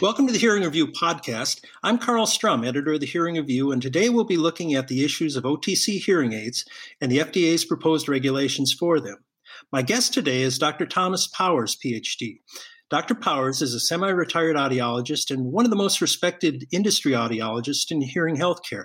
Welcome to the Hearing Review podcast. I'm Karl Strom, editor of the Hearing Review, and today we'll be looking at the issues of OTC hearing aids and the FDA's proposed regulations for them. My guest today is Dr. Thomas Powers, PhD. Dr. Powers is a semi retired audiologist and one of the most respected industry audiologists in hearing healthcare.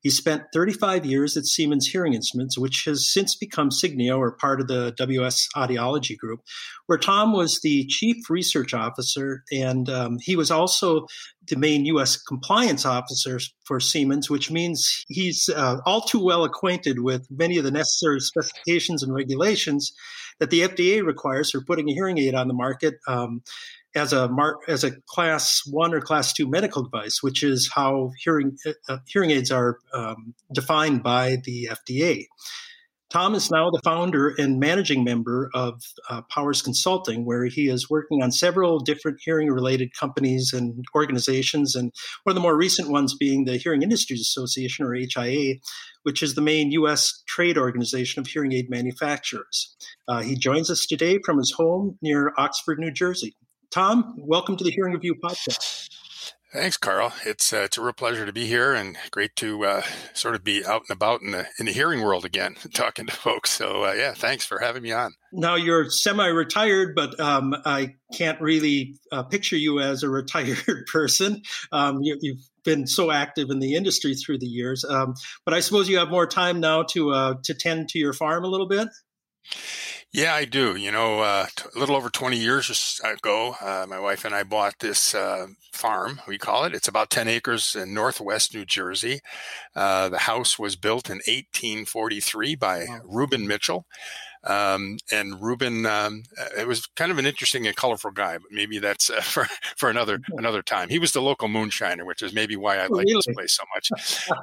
He spent 35 years at Siemens Hearing Instruments, which has since become Signia or part of the WS Audiology Group, where Tom was the chief research officer and um, he was also the main U.S. compliance officer for Siemens, which means he's uh, all too well acquainted with many of the necessary specifications and regulations that the FDA requires for putting a hearing aid on the market. Um, as a mar- as a class one or class two medical device, which is how hearing uh, hearing aids are um, defined by the FDA. Tom is now the founder and managing member of uh, Powers Consulting, where he is working on several different hearing related companies and organizations. And one of the more recent ones being the Hearing Industries Association, or HIA, which is the main U.S. trade organization of hearing aid manufacturers. Uh, he joins us today from his home near Oxford, New Jersey. Tom, welcome to the Hearing Review podcast. Thanks, Karl. It's uh, it's a real pleasure to be here, and great to uh, sort of be out and about in the in the hearing world again, talking to folks. So uh, yeah, thanks for having me on. Now you're semi-retired, but um, I can't really uh, picture you as a retired person. Um, you, have been so active in the industry through the years, um, but I suppose you have more time now to uh, to tend to your farm a little bit. Yeah, I do. You know, uh, a little over 20 years ago, uh, my wife and I bought this uh, farm, we call it. It's about 10 acres in northwest New Jersey. Uh, the house was built in 1843 by wow. Reuben Mitchell. Um, and Reuben, um, it was kind of an interesting and colorful guy, but maybe that's uh, for for another another time. He was the local moonshiner, which is maybe why I like really? this place so much.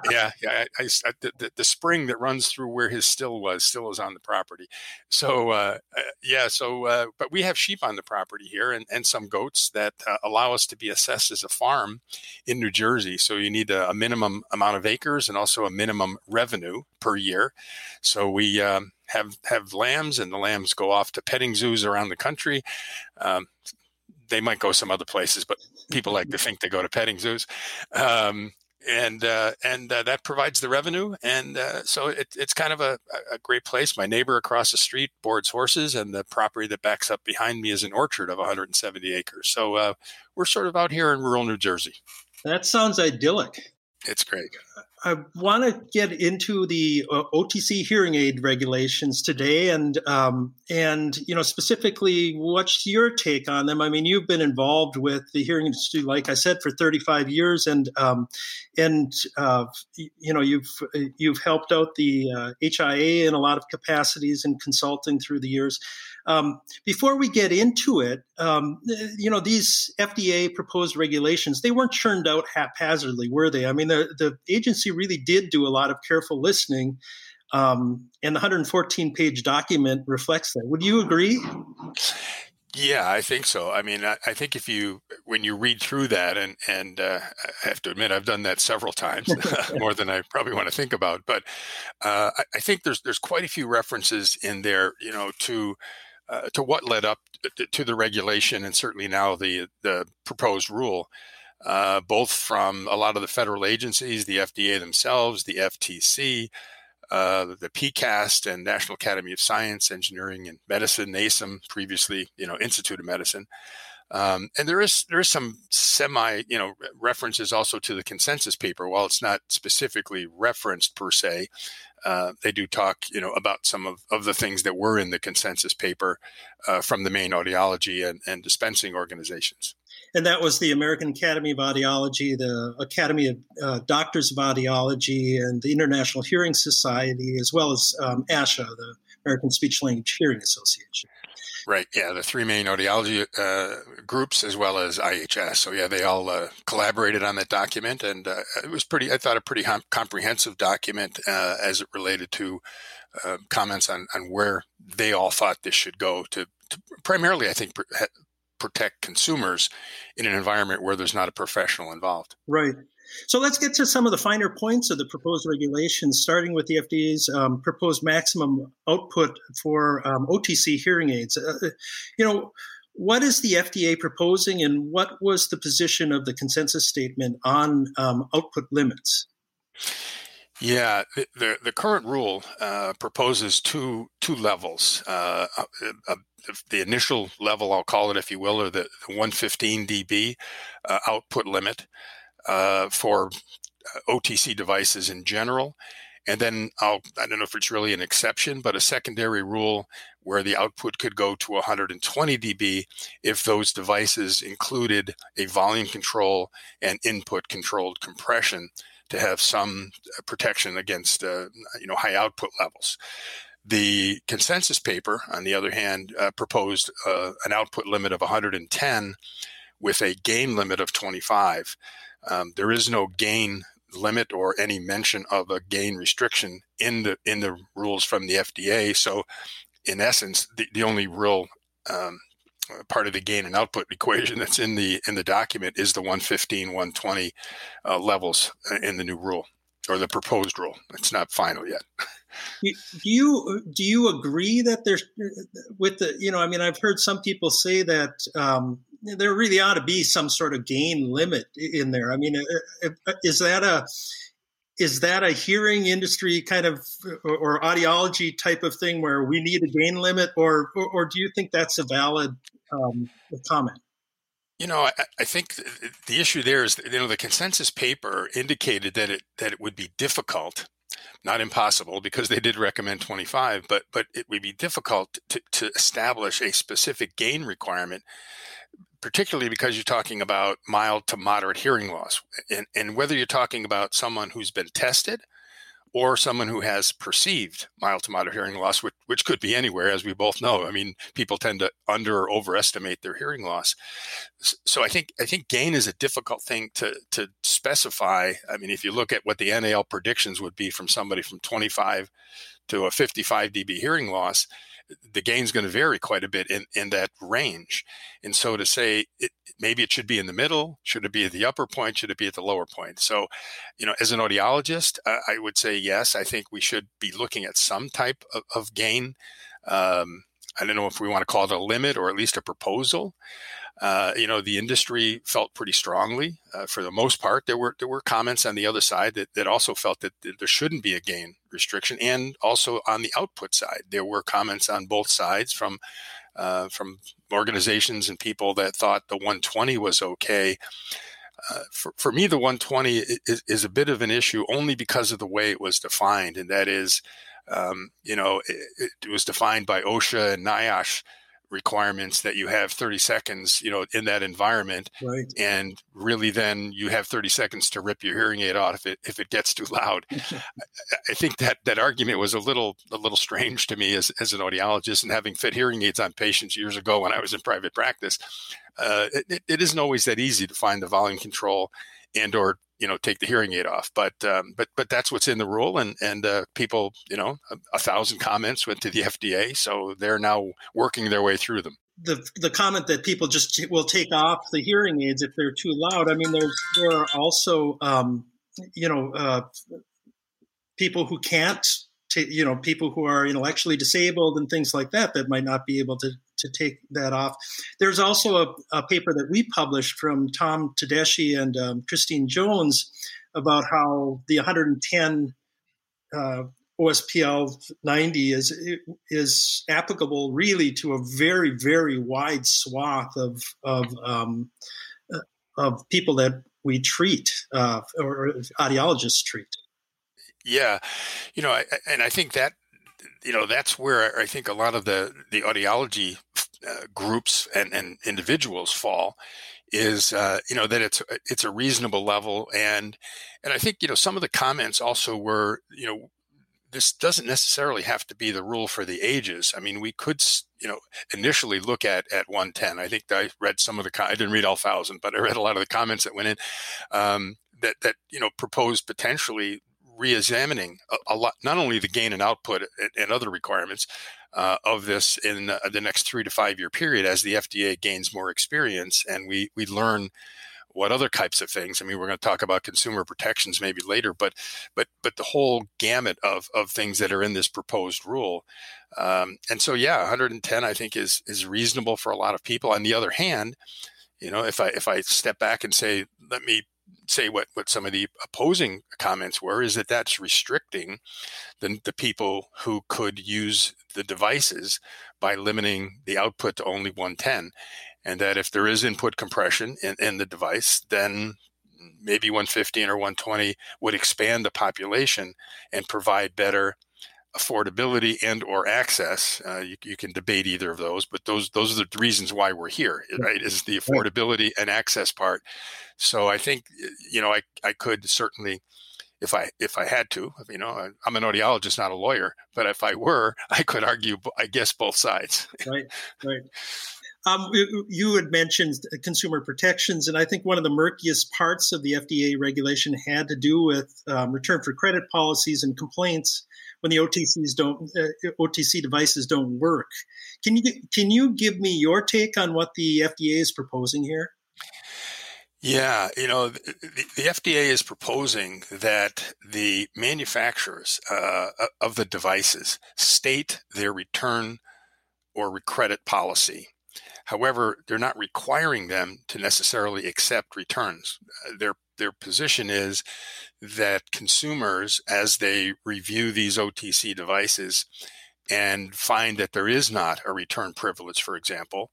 yeah, yeah. I, I, the, the, spring that runs through where his still was still is on the property. So uh, uh, yeah, so uh, but we have sheep on the property here and and some goats that uh, allow us to be assessed as a farm in New Jersey. So you need a, a minimum amount of acres and also a minimum revenue per year. So we um, have have lambs, and the lambs go off to petting zoos around the country. Um, they might go some other places, but people like to think they go to petting zoos. Um, and uh, and uh, that provides the revenue, and uh, so it, it's kind of a, a, great place. My neighbor across the street boards horses, and the property that backs up behind me is an orchard of 170 acres. So uh, we're sort of out here in rural New Jersey. That sounds idyllic. It's great. I want to get into the uh, OTC hearing aid regulations today, and um, and you know specifically, what's your take on them? I mean, you've been involved with the hearing industry, like I said, for 35 years, and um, and uh, you know you've you've helped out the uh, HIA in a lot of capacities and consulting through the years. Um, before we get into it, um, you know, these FDA proposed regulations, they weren't churned out haphazardly, were they? I mean, the, the agency really did do a lot of careful listening. Um, and the 114 page document reflects that. Would you agree? Yeah, I think so. I mean, I, I, think if you when you read through that, and and uh, I have to admit, I've done that several times, more than I probably want to think about. But uh, I, I, think there's there's quite a few references in there, you know, to uh, to what led up to the regulation and certainly now the the proposed rule, uh, both from a lot of the federal agencies, the FDA themselves, the FTC, uh, the PCAST and National Academy of Science, Engineering, and Medicine, NASEM, previously you know Institute of Medicine. Um, and there is there is some semi you know references also to the consensus paper while it's not specifically referenced per se uh, they do talk, you know, about some of, of the things that were in the consensus paper uh, from the main audiology and, and dispensing organizations. And that was the American Academy of Audiology, the Academy of uh, Doctors of Audiology, and the International Hearing Society, as well as um, ASHA, the American Speech Language Hearing Association. Right. Yeah. The three main audiology uh, groups as well as IHS. So yeah, they all uh, collaborated on that document, and uh, it was pretty. I thought a pretty hum- comprehensive document uh, as it related to um, comments on on where they all thought this should go to, to primarily, I think, protect consumers in an environment where there's not a professional involved. Right. So let's get to some of the finer points of the proposed regulations, starting with the FDA's um, proposed maximum output for um, OTC hearing aids. Uh, you know, what is the FDA proposing, and what was the position of the consensus statement on um, output limits? Yeah, the the current rule uh, proposes two two levels. Uh, uh, uh the initial level, I'll call it, if you will, or the 115 dB uh, output limit uh, for OTC devices in general, and then I'll I don't know if it's really an exception, but a secondary rule where the output could go to 120 dB if those devices included a volume control and input controlled compression to have some uh, protection against uh, you know high output levels. The consensus paper, on the other hand, uh, proposed an output limit of 110 with a gain limit of 25. Um, there is no gain limit or any mention of a gain restriction in the in the rules from the FDA. So, in essence, the, the only real um, part of the gain and output equation that's in the in the document is the 115 120 uh, levels in the new rule or the proposed rule. It's not final yet. Do you do you agree that there's with the you know i mean i've heard some people say that um, there really ought to be some sort of gain limit in there. I mean uh, uh, is that a is that a hearing industry kind of or audiology type of thing where we need a gain limit or or, or do you think that's a valid um, comment. You know, I, I, think the issue there is, you know, the consensus paper indicated that it that it would be difficult, not impossible, because they did recommend 25, but but it would be difficult to, to establish a specific gain requirement, particularly because you're talking about mild to moderate hearing loss, and and whether you're talking about someone who's been tested or someone who has perceived mild to moderate hearing loss, which, which could be anywhere, as we both know. I mean, people tend to under or overestimate their hearing loss. So I think I think gain is a difficult thing to to specify. I mean, if you look at what the NAL predictions would be from somebody from 25 to a 55 dB hearing loss, the gain's going to vary quite a bit in, in that range. And so to say it, maybe it should be in the middle, should it be at the upper point, should it be at the lower point? So, you know, as an audiologist, uh, I would say yes. I think we should be looking at some type of, of gain. Um, I don't know if we want to call it a limit or at least a proposal. Uh, you know, the industry felt pretty strongly. Uh, for the most part, there were there were comments on the other side that, that also felt that there shouldn't be a gain restriction, and also on the output side, there were comments on both sides from uh, from organizations and people that thought the 120 was okay. Uh, for, for me, the 120 is, is, a bit of an issue only because of the way it was defined, and that is, um, you know, it, it was defined by OSHA and NIOSH requirements that you have 30 seconds, you know, in that environment. Right. And really then you have 30 seconds to rip your hearing aid off if it, if it gets too loud. I think that that argument was a little, a little strange to me as, as an audiologist and having fit hearing aids on patients years ago when I was in private practice. Uh, it, it isn't always that easy to find the volume control and or you know take the hearing aid off. But um, but but that's what's in the rule and and uh, people you know a, a, thousand comments went to the FDA so they're now working their way through them. The the comment that people just will take off the hearing aids if they're too loud I mean there's there are also um, you know uh, people who can't t- you know people who are intellectually disabled and things like that that might not be able to to take that off. There's also a, a paper that we published from Tom Tedeschi and um, Christine Jones about how the 110 uh, OSPL 90 is is applicable really to a very very wide swath of of um, uh, of people that we treat uh, or audiologists treat. Yeah, you know, I, and I think that you know that's where I think a lot of the the audiology uh, groups and, and individuals fall is uh, you know that it's it's a reasonable level and and I think you know some of the comments also were you know this doesn't necessarily have to be the rule for the ages. I mean, we could, you know, initially look at at 110. I think I read some of the. I didn't read all thousand, but I read a lot of the comments that went in um, that that you know proposed potentially re-examining a, a, lot, not only the gain and output and, and other requirements uh, of this in the, the next three to five year period as the FDA gains more experience and we we learn what other types of things. I mean, we're going to talk about consumer protections maybe later, but but but the whole gamut of of things that are in this proposed rule. Um, and so, yeah, 110 I think is is reasonable for a lot of people. On the other hand, you know, if I if I step back and say, let me say what, what some of the opposing comments were is that that's restricting the, the people who could use the devices by limiting the output to only 110 and that if there is input compression in, in the device then maybe 115 or 120 would expand the population and provide better affordability and or access uh, you, you, can debate either of those but those those are the reasons why we're here right is the affordability and access part. So i think you know i, I could certainly if i if i had to you know i'm an audiologist not a lawyer but if i were i could argue i guess both sides. Right right. Um, you had mentioned consumer protections, and I think one of the murkiest parts of the FDA regulation had to do with um, return for credit policies and complaints when the OTCs don't uh, OTC devices don't work. Can you can you give me your take on what the FDA is proposing here? Yeah, you know, the, the FDA is proposing that the manufacturers uh, of the devices state their return or credit policy. However, they're not requiring them to necessarily accept returns. Uh, their their position is that consumers, as they review these OTC devices and find that there is not a return privilege, for example,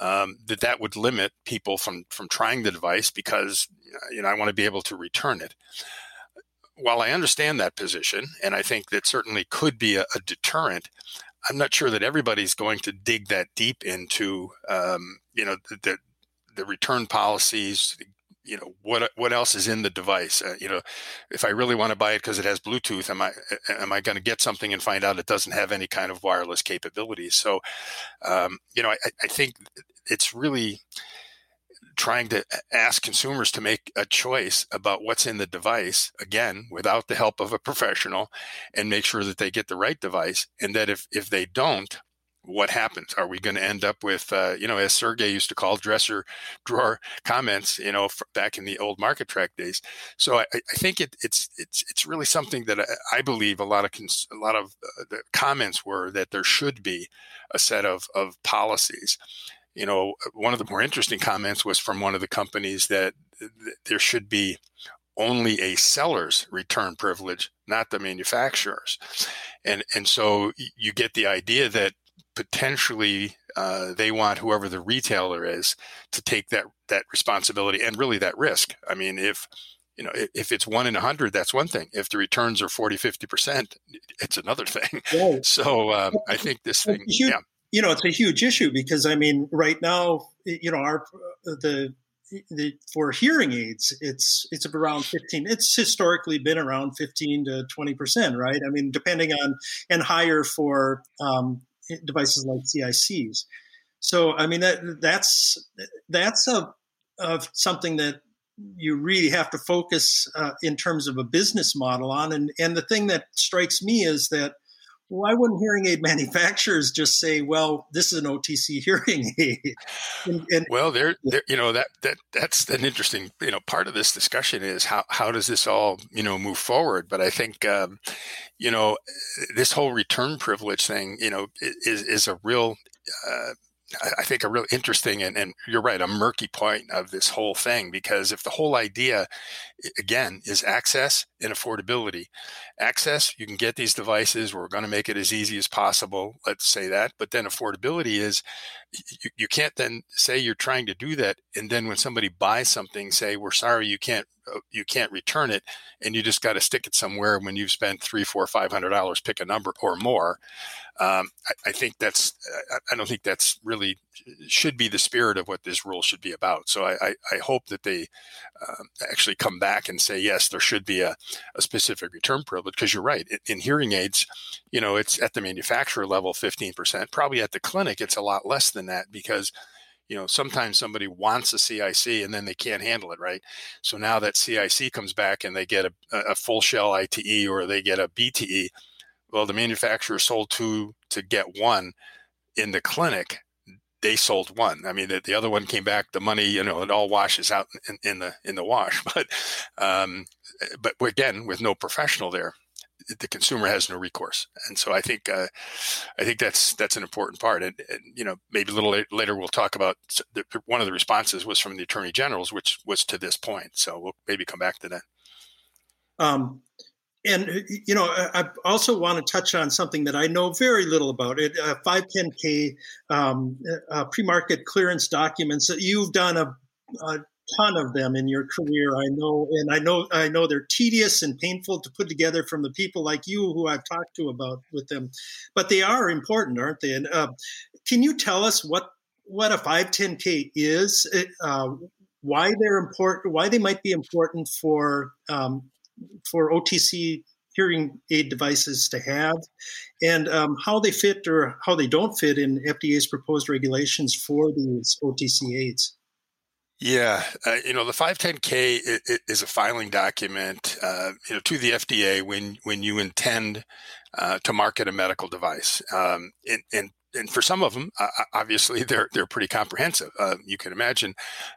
um, that that would limit people from from trying the device because you know I want to be able to return it. While I understand that position, and I think that certainly could be a, a deterrent, I'm not sure that everybody's going to dig that deep into um, you know the the return policies, you know what what else is in the device? Uh, you know if i really want to buy it because it has bluetooth am i am i going to get something and find out it doesn't have any kind of wireless capabilities? So um, you know I, I think it's really trying to ask consumers to make a choice about what's in the device again without the help of a professional and make sure that they get the right device and that if if they don't what happens? Are we going to end up with, uh, you know, as Sergei used to call dresser drawer comments, you know, back in the old MarkeTrak days? So I, I think it, it's it's it's really something that I, I believe a lot of cons- a lot of uh, comments were that there should be a set of of policies. You know, one of the more interesting comments was from one of the companies that, that there should be only a seller's return privilege, not the manufacturer's. And and so you get the idea that potentially uh, they want whoever the retailer is to take that that responsibility and really that risk. I mean, if you know if it's one in a hundred, that's one thing. If the returns are 40, 50 percent, it's another thing. Right. So um, I think this thing, huge, yeah. You know, it's a huge issue because I mean, right now, you know, our the the, for hearing aids, it's it's around 15. It's historically been around 15 to 20 percent, right? I mean, depending on and higher for um, devices like CICs. So I mean that that's that's a of something that you really have to focus uh, in terms of a business model on. And and the thing that strikes me is that why wouldn't hearing aid manufacturers just say, "Well, this is an OTC hearing aid"? And, and, well, there, you know that that that's an interesting, you know, part of this discussion is how how does this all, you know, move forward? But I think, um, you know, this whole return privilege thing, you know, is is a real uh, I think a real interesting and, and you're right, a murky point of this whole thing because if the whole idea again is access and affordability, access, you can get these devices, we're going to make it as easy as possible, let's say that. But then affordability is you, you can't then say you're trying to do that and then when somebody buys something say we're sorry you can't uh, you can't return it and you just got to stick it somewhere when you've spent three four five hundred dollars pick a number or more um, I, I, think that's I don't think that's really should be the spirit of what this rule should be about. So i, I, I hope that they uh, actually come back and say yes there should be a, a specific return privilege because you're right. In, in hearing aids you know it's at the manufacturer level 15% probably at the clinic it's a lot less than that because you know sometimes somebody wants a cic and then they can't handle it right? So now that cic comes back and they get a, a full shell ite or they get a bte well the manufacturer sold two to get one in the clinic they sold one. I mean, the, the, other one came back. The money, you know, it all washes out in, in the in the wash. But um, but again, with no professional there, the consumer has no recourse. And so I think uh, I think that's that's an important part. And, and you know, maybe a little later we'll talk about the, one of the responses was from the attorney generals, which was to this point. So we'll maybe come back to that. Um, and you know, I also want to touch on something that I know very little about. It uh, 510k um, uh, pre-market clearance documents. You've done a, a, ton of them in your career. I know, and I know, I know they're tedious and painful to put together from the people like you who I've talked to about with them, but they are important, aren't they? And uh, can you tell us what what a 510k is? Uh, why they're important? Why they might be important for um, for OTC hearing aid devices to have, and um, how they fit or how they don't fit in FDA's proposed regulations for these OTC aids. Yeah, uh, you know the 510K is a filing document, uh, you know, to the FDA when when you intend uh, to market a medical device, um, and, and and for some of them, uh, obviously they're they're pretty comprehensive. Uh, you can imagine,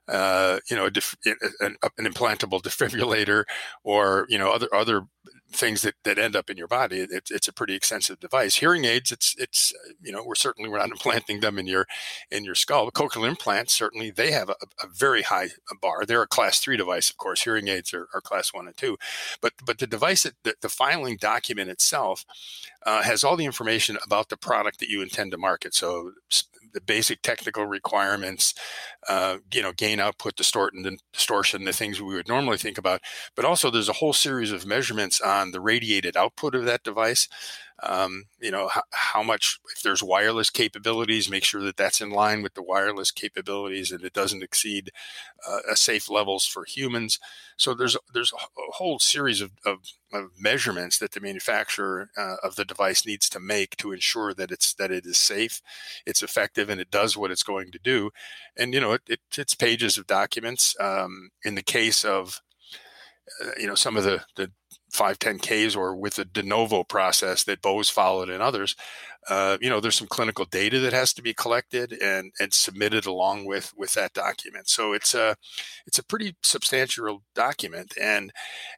uh, you know, def- an, an, implantable defibrillator, or you know, other other things that, that end up in your body. It's, it's a pretty extensive device. Hearing aids, it's it's you know, we're certainly we're not implanting them in your in your skull. Cochlear implants, certainly they have a, a very high bar. They're a class three device, of course. Hearing aids are, are class one and two, but but the device that the, the filing document itself uh, has all the information about the product that you intend to market. So the basic technical requirements, uh, you know, gain, output, distortion, distortion, the things we would normally think about. But also, there's a whole series of measurements on the radiated output of that device. Um, you know, how, how, much, if there's wireless capabilities, make sure that that's in line with the wireless capabilities and it doesn't exceed uh, safe levels for humans. So there's there's a whole series of, of, of measurements that the manufacturer uh, of the device needs to make to ensure that it's that it is safe, it's effective, and it does what it's going to do. And you know, it, it it's pages of documents. Um, in the case of uh, you know some of the the 510Ks or with the de novo process that Bose followed and others, uh, you know, there's some clinical data that has to be collected and, and submitted along with, with that document. So it's a, it's a pretty substantial document. And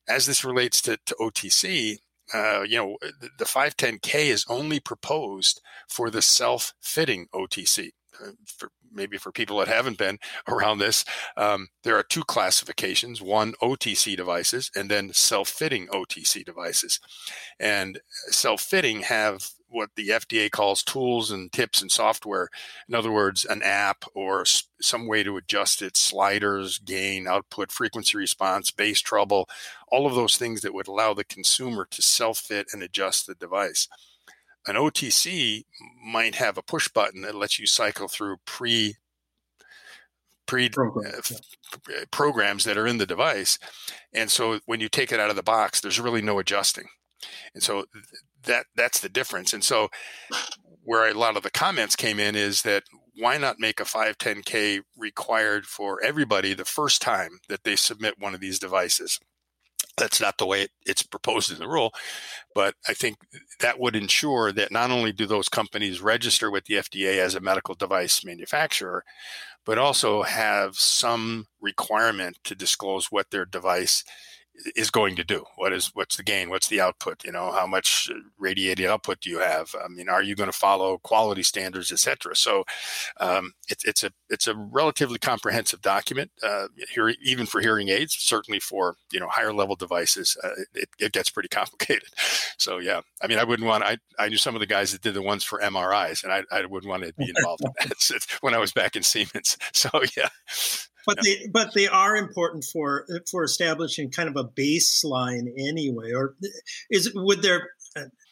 as this relates to, to OTC, uh, you know, the, the 510K is only proposed for the self-fitting OTC. Uh, for maybe for people that haven't been around this, um, there are two classifications one OTC devices and then self fitting OTC devices. And self fitting have what the FDA calls tools and tips and software. In other words, an app or some way to adjust its sliders, gain, output, frequency response, bass treble, all of those things that would allow the consumer to self fit and adjust the device an OTC might have a push button that lets you cycle through pre pre Program, uh, yeah. programs that are in the device, and so when you take it out of the box, there's really no adjusting, and so that that's the difference. And so where a lot of the comments came in is that why not make a 510k required for everybody the first time that they submit one of these devices that's not the way it, it's proposed in the rule. But I think that would ensure that not only do those companies register with the FDA as a medical device manufacturer, but also have some requirement to disclose what their device is going to do. What is what's the gain? What's the output? You know, how much radiated output do you have? I mean, are you going to follow quality standards, etc. So, um, it's it's a it's a relatively comprehensive document. Uh, here, even for hearing aids, certainly for you know higher level devices, uh, it, it gets pretty complicated. So, yeah, I mean, I wouldn't want. I I knew some of the guys that did the ones for MRIs, and I I wouldn't want to be involved in that when I was back in Siemens. So, yeah but they but they are important for for establishing kind of a baseline anyway. Or is would there?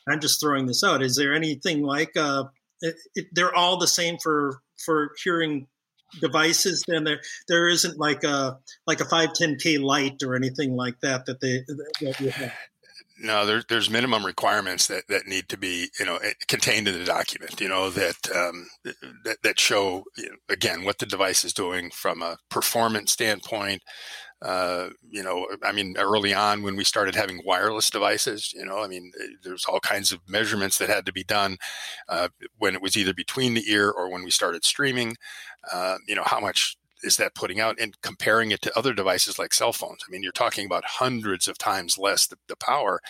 I'm just throwing this out. Is there anything like uh, it, it, they're all the same for for hearing devices? Then there there isn't like a like a 510k light or anything like that that they that you have. No, there, there's minimum requirements that, that need to be, you know, contained in the document, you know, that, um, that, that show, you know, again, what the device is doing from a performance standpoint. Uh, you know, I mean, early on when we started having wireless devices, you know, I mean, there's all kinds of measurements that had to be done uh, when it was either between the ear or when we started streaming. Uh, you know, how much is that putting out and comparing it to other devices like cell phones? I mean you're talking about hundreds of times less the, the power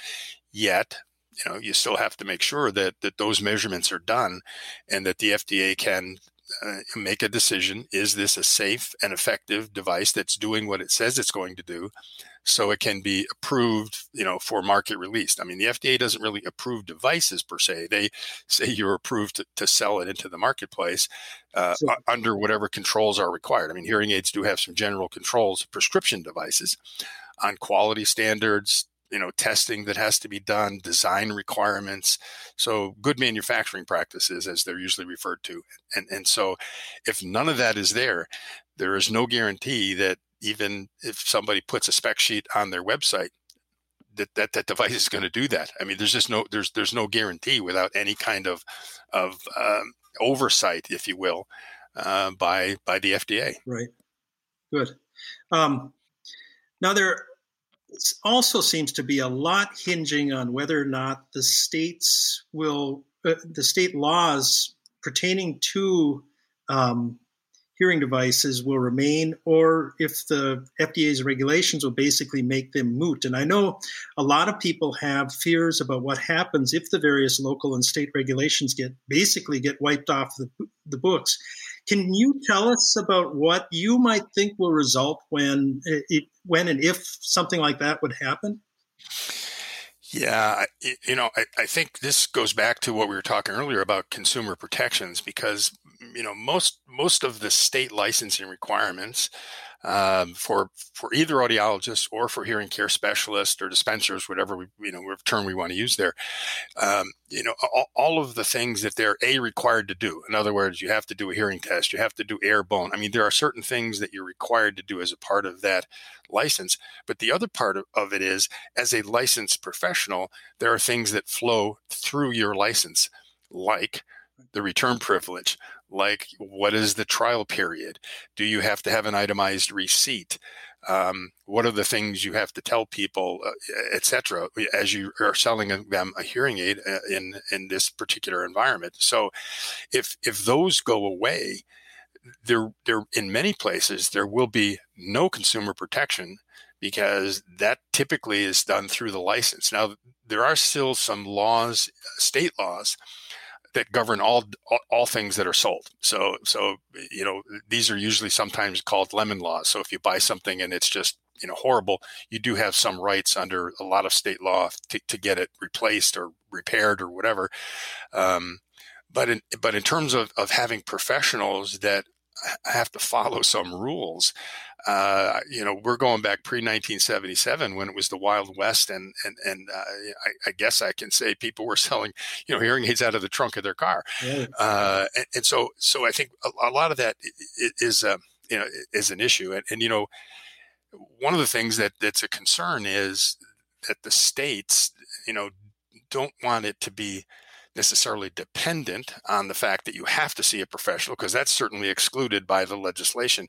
yet you know you still have to make sure that that those measurements are done and that the fda can uh, make a decision is this a safe and effective device that's doing what it says it's going to do so it can be approved you know for market release. I mean the fda doesn't really approve devices per se. They say you're approved to, to sell it into the marketplace uh, sure. under whatever controls are required. I mean hearing aids do have some general controls prescription devices on quality standards you know testing that has to be done design requirements. So good manufacturing practices as they're usually referred to. And and so if none of that is there there is no guarantee that even if somebody puts a spec sheet on their website that that, that device is going to do that. I mean there's just no there's there's no guarantee without any kind of of um, oversight if you will uh, by by the fda right. Good. Um, now there also seems to be a lot hinging on whether or not the states will, uh, the state laws pertaining to um, hearing devices will remain, or if the FDA's regulations will basically make them moot. And I know a lot of people have fears about what happens if the various local and state regulations get basically get wiped off the, the books. Can you tell us about what you might think will result when it, when and if something like that would happen? Yeah, you know, I, I think this goes back to what we were talking earlier about consumer protections because you know most most of the state licensing requirements um, for for either audiologists or for hearing care specialists or dispensers, whatever we, you know term we want to use there. Um, you know, all, all, of the things that they're a required to do. In other words, you have to do a hearing test, you have to do airbone. I mean, there are certain things that you're required to do as a part of that license. But the other part of, of it is, as a licensed professional, there are things that flow through your license, like the return privilege, like what is the trial period? Do you have to have an itemized receipt? Um, what are the things you have to tell people, uh, etc., as you are selling them a hearing aid uh, in in this particular environment? So, if if those go away, there there in many places there will be no consumer protection because that typically is done through the license. Now, there are still some laws, state laws, that govern all, all things that are sold. So so you know these are usually sometimes called lemon laws. So if you buy something and it's just you know horrible, you do have some rights under a lot of state law to, to get it replaced or repaired or whatever. Um, but in but in terms of, of having professionals that have to follow some rules. Uh, you know, we're going back pre 1977 when it was the Wild West, and and and uh, I, I, guess I can say people were selling, you know, hearing aids out of the trunk of their car, right. uh, and, and, so so I think a, a lot of that is uh, you know is an issue, and, and you know, one of the things that that's a concern is that the states, you know, don't want it to be necessarily dependent on the fact that you have to see a professional, because that's certainly excluded by the legislation.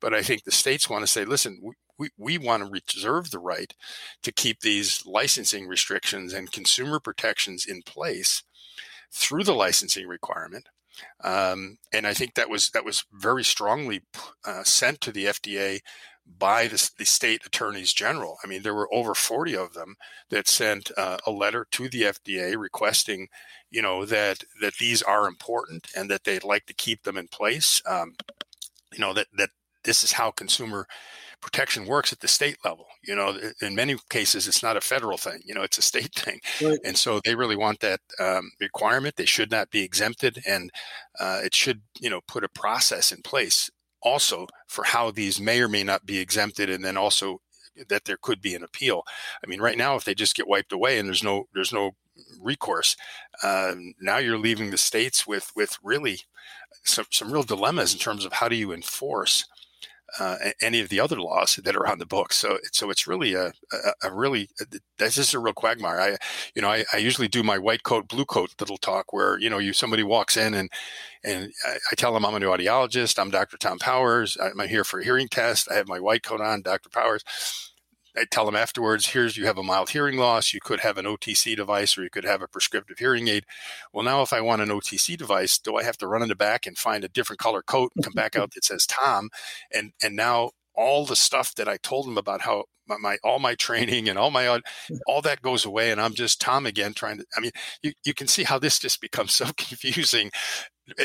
But I think the states want to say, listen, we, we want to reserve the right to keep these licensing restrictions and consumer protections in place through the licensing requirement. Um, and I think that was that was very strongly uh, sent to the FDA by the, the, state attorneys general. I mean, there were over 40 of them that sent uh, a letter to the FDA requesting, you know, that that these are important and that they'd like to keep them in place. Um, you know that that this is how consumer protection works at the state level. You know, in many cases, it's not a federal thing. You know, it's a state thing, right. and so they really want that um, requirement. They should not be exempted, and uh, it should, you know, put a process in place also for how these may or may not be exempted, and then also that there could be an appeal. I mean, right now, if they just get wiped away and there's no there's no recourse, uh, now you're leaving the states with with really some some real dilemmas in terms of how do you enforce uh, any of the other laws that are on the books. So, so it's really a, a, a really this is a real quagmire. I, you know, I, I, usually do my white coat, blue coat little talk where you know you somebody walks in and and I, I tell them I'm a new audiologist. I'm Dr. Tom Powers. I'm here for a hearing test. I have my white coat on, Dr. Powers. I tell them afterwards, here's you have a mild hearing loss. You could have an OTC device or you could have a prescriptive hearing aid. Well, now if I want an OTC device, do I have to run in the back and find a different color coat and come back out that says Tom? And and now all the stuff that I told them about how my, my, all my training and all my mm-hmm. all that goes away and I'm just Tom again trying to I mean you, you can see how this just becomes so confusing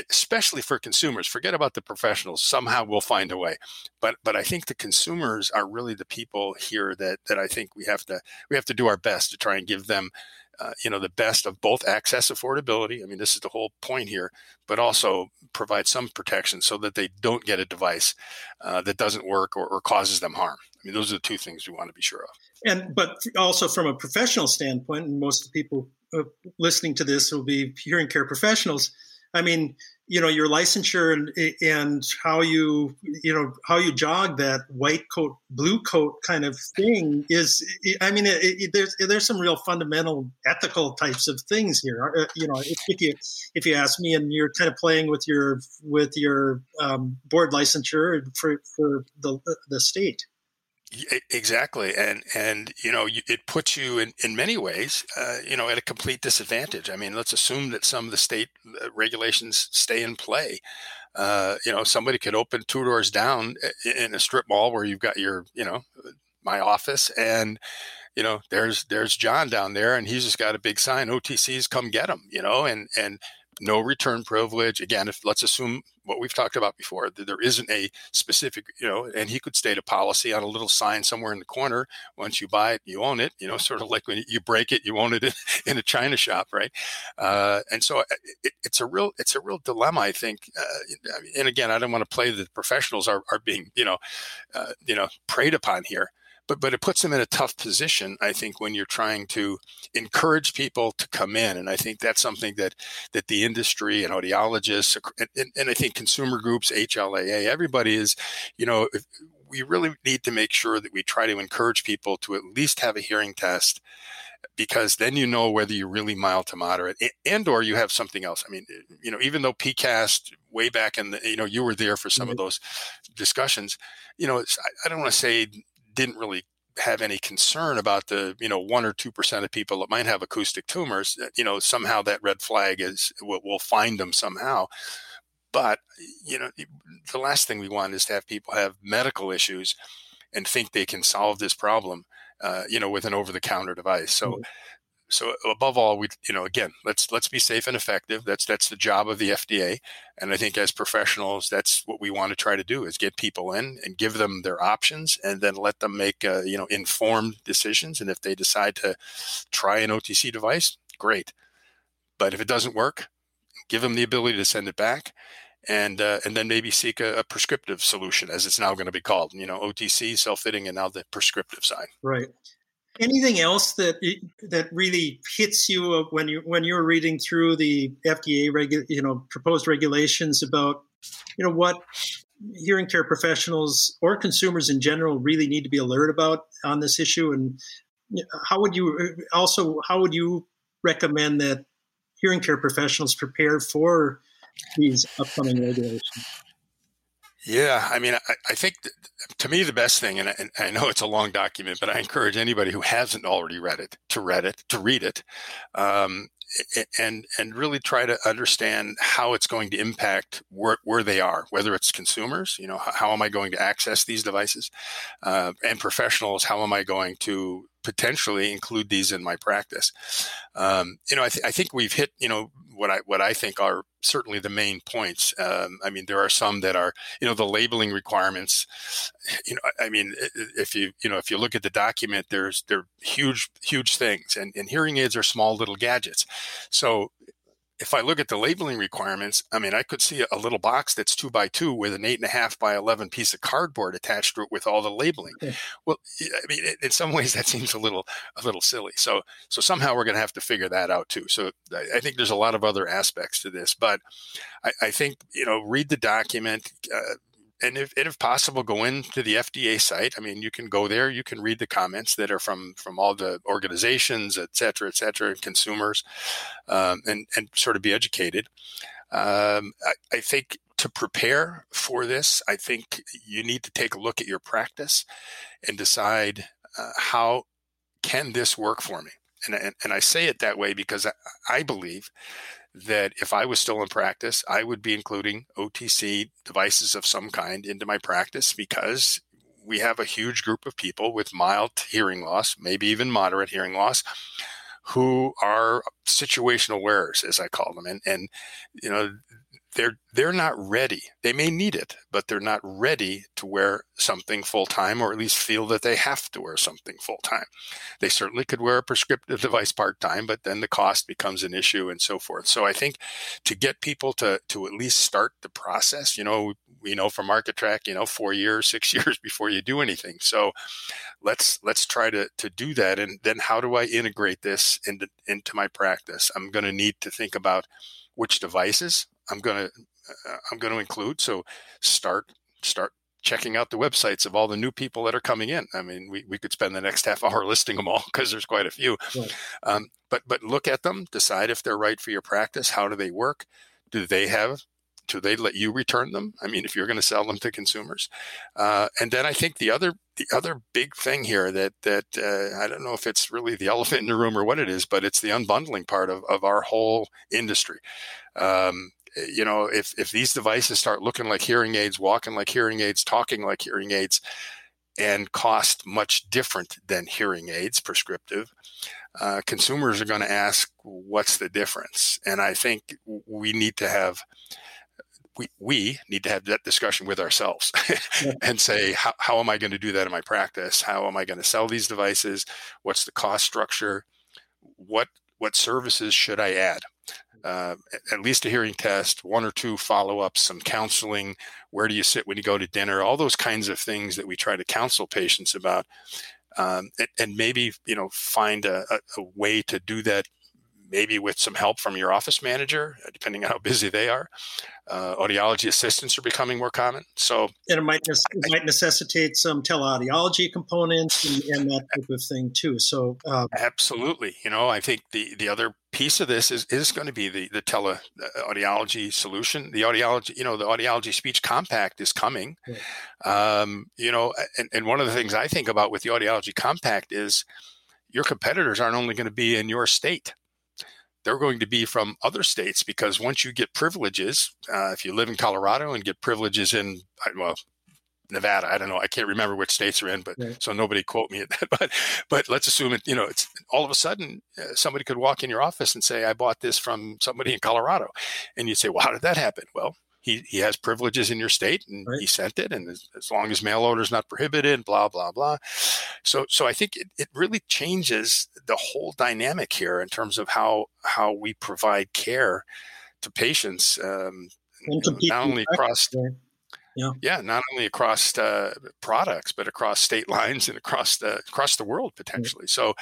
especially for consumers. Forget about the professionals. Somehow we'll find a way. But but I think the consumers are really the people here that that I think we have to we have to do our best to try and give them. Uh, you know the best of both access affordability i mean this is the whole point here but also provide some protection so that they don't get a device uh, that doesn't work or, or causes them harm i mean those are the two things we want to be sure of and but also from a professional standpoint and most of the people uh, listening to this will be hearing care professionals I mean, you know, your licensure and and how you you know how you jog that white coat blue coat kind of thing is. I mean, it, it, there's there's some real fundamental ethical types of things here. Uh, you know, if, if, you if you ask me, and you're kind of playing with your with your um, board licensure for for the the state. Exactly, and and you know it puts you in in many ways, uh, you know, at a complete disadvantage. I mean, let's assume that some of the state uh, regulations stay in play. Uh, you know, somebody could open two doors down in a strip mall where you've got your, you know, my office, and you know, there's there's John down there, and he's just got a big sign, OTCs, come get him, you know, and and no return privilege. Again, if let's assume what we've talked about before, that there isn't a specific, you know, and he could state a policy on a little sign somewhere in the corner. Once you buy it, you own it, you know, sort of like when you break it, you own it in a China shop, right? Uh, and so uh, it, it's a real, it's a real dilemma, I think. Uh, and again, I don't want to play that professionals are, are being, you know, uh, you know, preyed upon here but but it puts them in a tough position i think when you're trying to encourage people to come in and i think that's something that that the industry and audiologists and, and i think consumer groups hlaa everybody is you know we really need to make sure that we try to encourage people to at least have a hearing test because then you know whether you're really mild to moderate and or you have something else i mean you know even though pcast way back in the you know you were there for some mm-hmm. of those discussions you know i don't want to say didn't really have any concern about the you know one or two percent of people that might have acoustic tumors you know somehow that red flag is we'll, we'll find them somehow. But you know the last thing we want is to have people have medical issues and think they can solve this problem uh, you know with an over-the-counter device. So mm-hmm so above all we you know again let's let's be safe and effective. That's that's the job of the fda and i think as professionals that's what we want to try to do is get people in and give them their options and then let them make uh, you know informed decisions. And if they decide to try an otc device great. But if it doesn't work give them the ability to send it back and uh, and then maybe seek a, a, prescriptive solution as it's now going to be called you know otc self-fitting and now the prescriptive side. Right Anything else that that really hits you uh, when you when you're reading through the FDA regu- you know proposed regulations about you know what hearing care professionals or consumers in general really need to be alert about on this issue? And how would you uh, also how would you recommend that hearing care professionals prepare for these upcoming regulations yeah, I mean, I, I think to me the best thing, and I, and I, know it's a long document, but I encourage anybody who hasn't already read it to read it, to read it, um, and and really try to understand how it's going to impact where, where they are, whether it's consumers, you know, how, how am I going to access these devices, uh, and professionals, how am I going to potentially include these in my practice. Um, you know, I, th- I, think we've hit, you know, what I what I think are certainly the main points. Um, I mean, there are some that are, you know, the labeling requirements. You know, I mean, if you you know if you look at the document, there's they're huge huge things, and, and hearing aids are small little gadgets. So if I look at the labeling requirements, I mean, I could see a little box that's two by two with an eight and a half by 11 piece of cardboard attached to it with all the labeling. Okay. Well, I mean, in some ways that seems a little, a little silly. So, so somehow we're going to have to figure that out too. So I, think there's a lot of other aspects to this, but I, I think, you know, read the document, uh, and if, and if possible, go into the FDA site. I mean, you can go there. You can read the comments that are from from all the organizations, et cetera, et cetera, and consumers, um, and and sort of be educated. Um, I, I think to prepare for this, I think you need to take a look at your practice and decide uh, how can this work for me. And, and, and I say it that way because I, I believe that if I was still in practice, I would be including OTC devices of some kind into my practice because we have a huge group of people with mild hearing loss, maybe even moderate hearing loss, who are situational wearers, as I call them. And, and you know, they're they're not ready. They may need it, but they're not ready to wear something full time, or at least feel that they have to wear something full time. They certainly could wear a prescriptive device part time, but then the cost becomes an issue and so forth. So I think to get people to to at least start the process, you know, we know from MarkeTrak, you know, four years, six years before you do anything. So let's let's try to to do that. And then how do I integrate this into into my practice? I'm going to need to think about which devices I'm going to uh, I'm going to include. So start start checking out the websites of all the new people that are coming in. I mean, we, we could spend the next half hour listing them all because there's quite a few. Right. Um, but but look at them, decide if they're right for your practice. How do they work? Do they have? Do they let you return them? I mean, if you're going to sell them to consumers, uh, and then I think the other the other big thing here that that uh, I don't know if it's really the elephant in the room or what it is, but it's the unbundling part of of our whole industry. Um, you know, if if these devices start looking like hearing aids, walking like hearing aids, talking like hearing aids, and cost much different than hearing aids prescriptive, uh, consumers are going to ask, "What's the difference?" And I think we need to have we, we need to have that discussion with ourselves and say, how, how am I going to do that in my practice? How am I going to sell these devices? What's the cost structure? What what services should I add? Uh, at least a hearing test, one or two follow ups, some counseling. Where do you sit when you go to dinner? All those kinds of things that we try to counsel patients about. Um, and, maybe you know find a, a, way to do that maybe with some help from your office manager, uh, depending on how busy they are. Uh, audiology assistants are becoming more common. So, and it might it might necessitate some teleaudiology components and, and, that type of thing too. So, um, absolutely, you know, I think the the other piece of this is is going to be the the teleaudiology uh, solution. The audiology, you know, the audiology speech compact is coming. Right. Um, you know, and, and one of the things I think about with the audiology compact is your competitors aren't only going to be in your state they're going to be from other states because once you get privileges, uh, if you live in Colorado and get privileges in, well, Nevada, I don't know, I can't remember which states are in, but right. so nobody quote me at that. But but let's assume it, you know, it's all of a sudden uh, somebody could walk in your office and say, I bought this from somebody in Colorado, and you say, well, how did that happen? Well, he, he has privileges in your state and right. he sent it and as, as, long as mail order is not prohibited blah blah blah so so i think it, it really changes the whole dynamic here in terms of how how we provide care to patients um, not only across yeah. yeah, not only across uh, products, but across state lines and across the across the world potentially. So,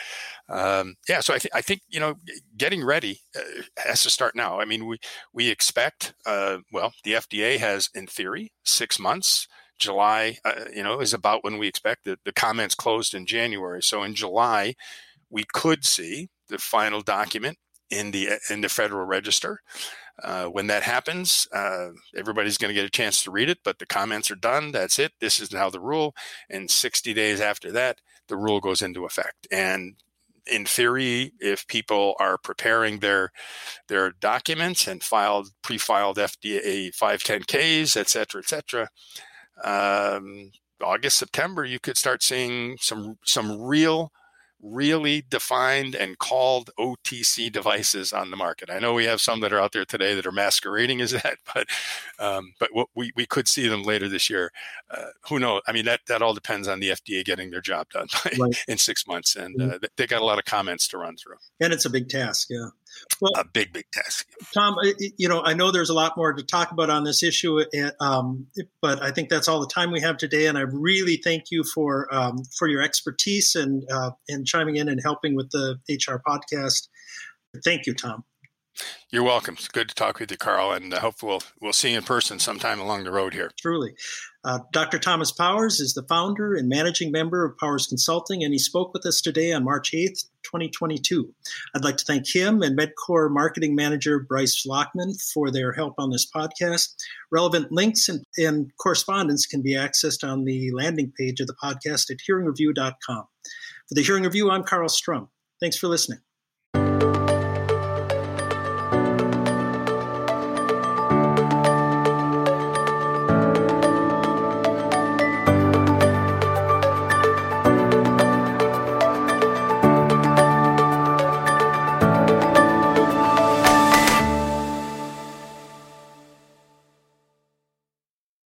um, yeah, so I, th- I think you know, getting ready uh, has to start now. I mean, we we expect, uh, well, the FDA has, in theory, six months. July, uh, you know, is about when we expect the, the comments closed in January. So in July, we could see the final document in the in the Federal Register. Uh, when that happens, uh, everybody's going to get a chance to read it, but the comments are done. That's it. This is now the rule. And 60 days after that, the rule goes into effect. And in theory, if people are preparing their their documents and filed pre-filed FDA 510ks, et cetera, et cetera, um, August September, you could start seeing some some real really defined and called OTC devices on the market. I know we have some that are out there today that are masquerading as that, but um, but we we could see them later this year. Uh, who knows? I mean, that that all depends on the FDA getting their job done right. in six months, and uh, they got a lot of comments to run through. And it's a big task, yeah. Well, a big, big task. Tom, you know, I know there's a lot more to talk about on this issue, um, but I think that's all the time we have today. And I really thank you for um, for your expertise and uh, and chiming in and helping with the HR podcast. Thank you, Tom. You're welcome. It's good to talk with you, Karl, and I hope we'll we'll see you in person sometime along the road here. Truly. Uh, Dr. Thomas Powers is the founder and managing member of Powers Consulting, and he spoke with us today on March 8th, 2022. I'd like to thank him and MedQor marketing manager Bryce Lockman for their help on this podcast. Relevant links and, and correspondence can be accessed on the landing page of the podcast at hearingreview.com. For the Hearing Review, I'm Karl Strom. Thanks for listening.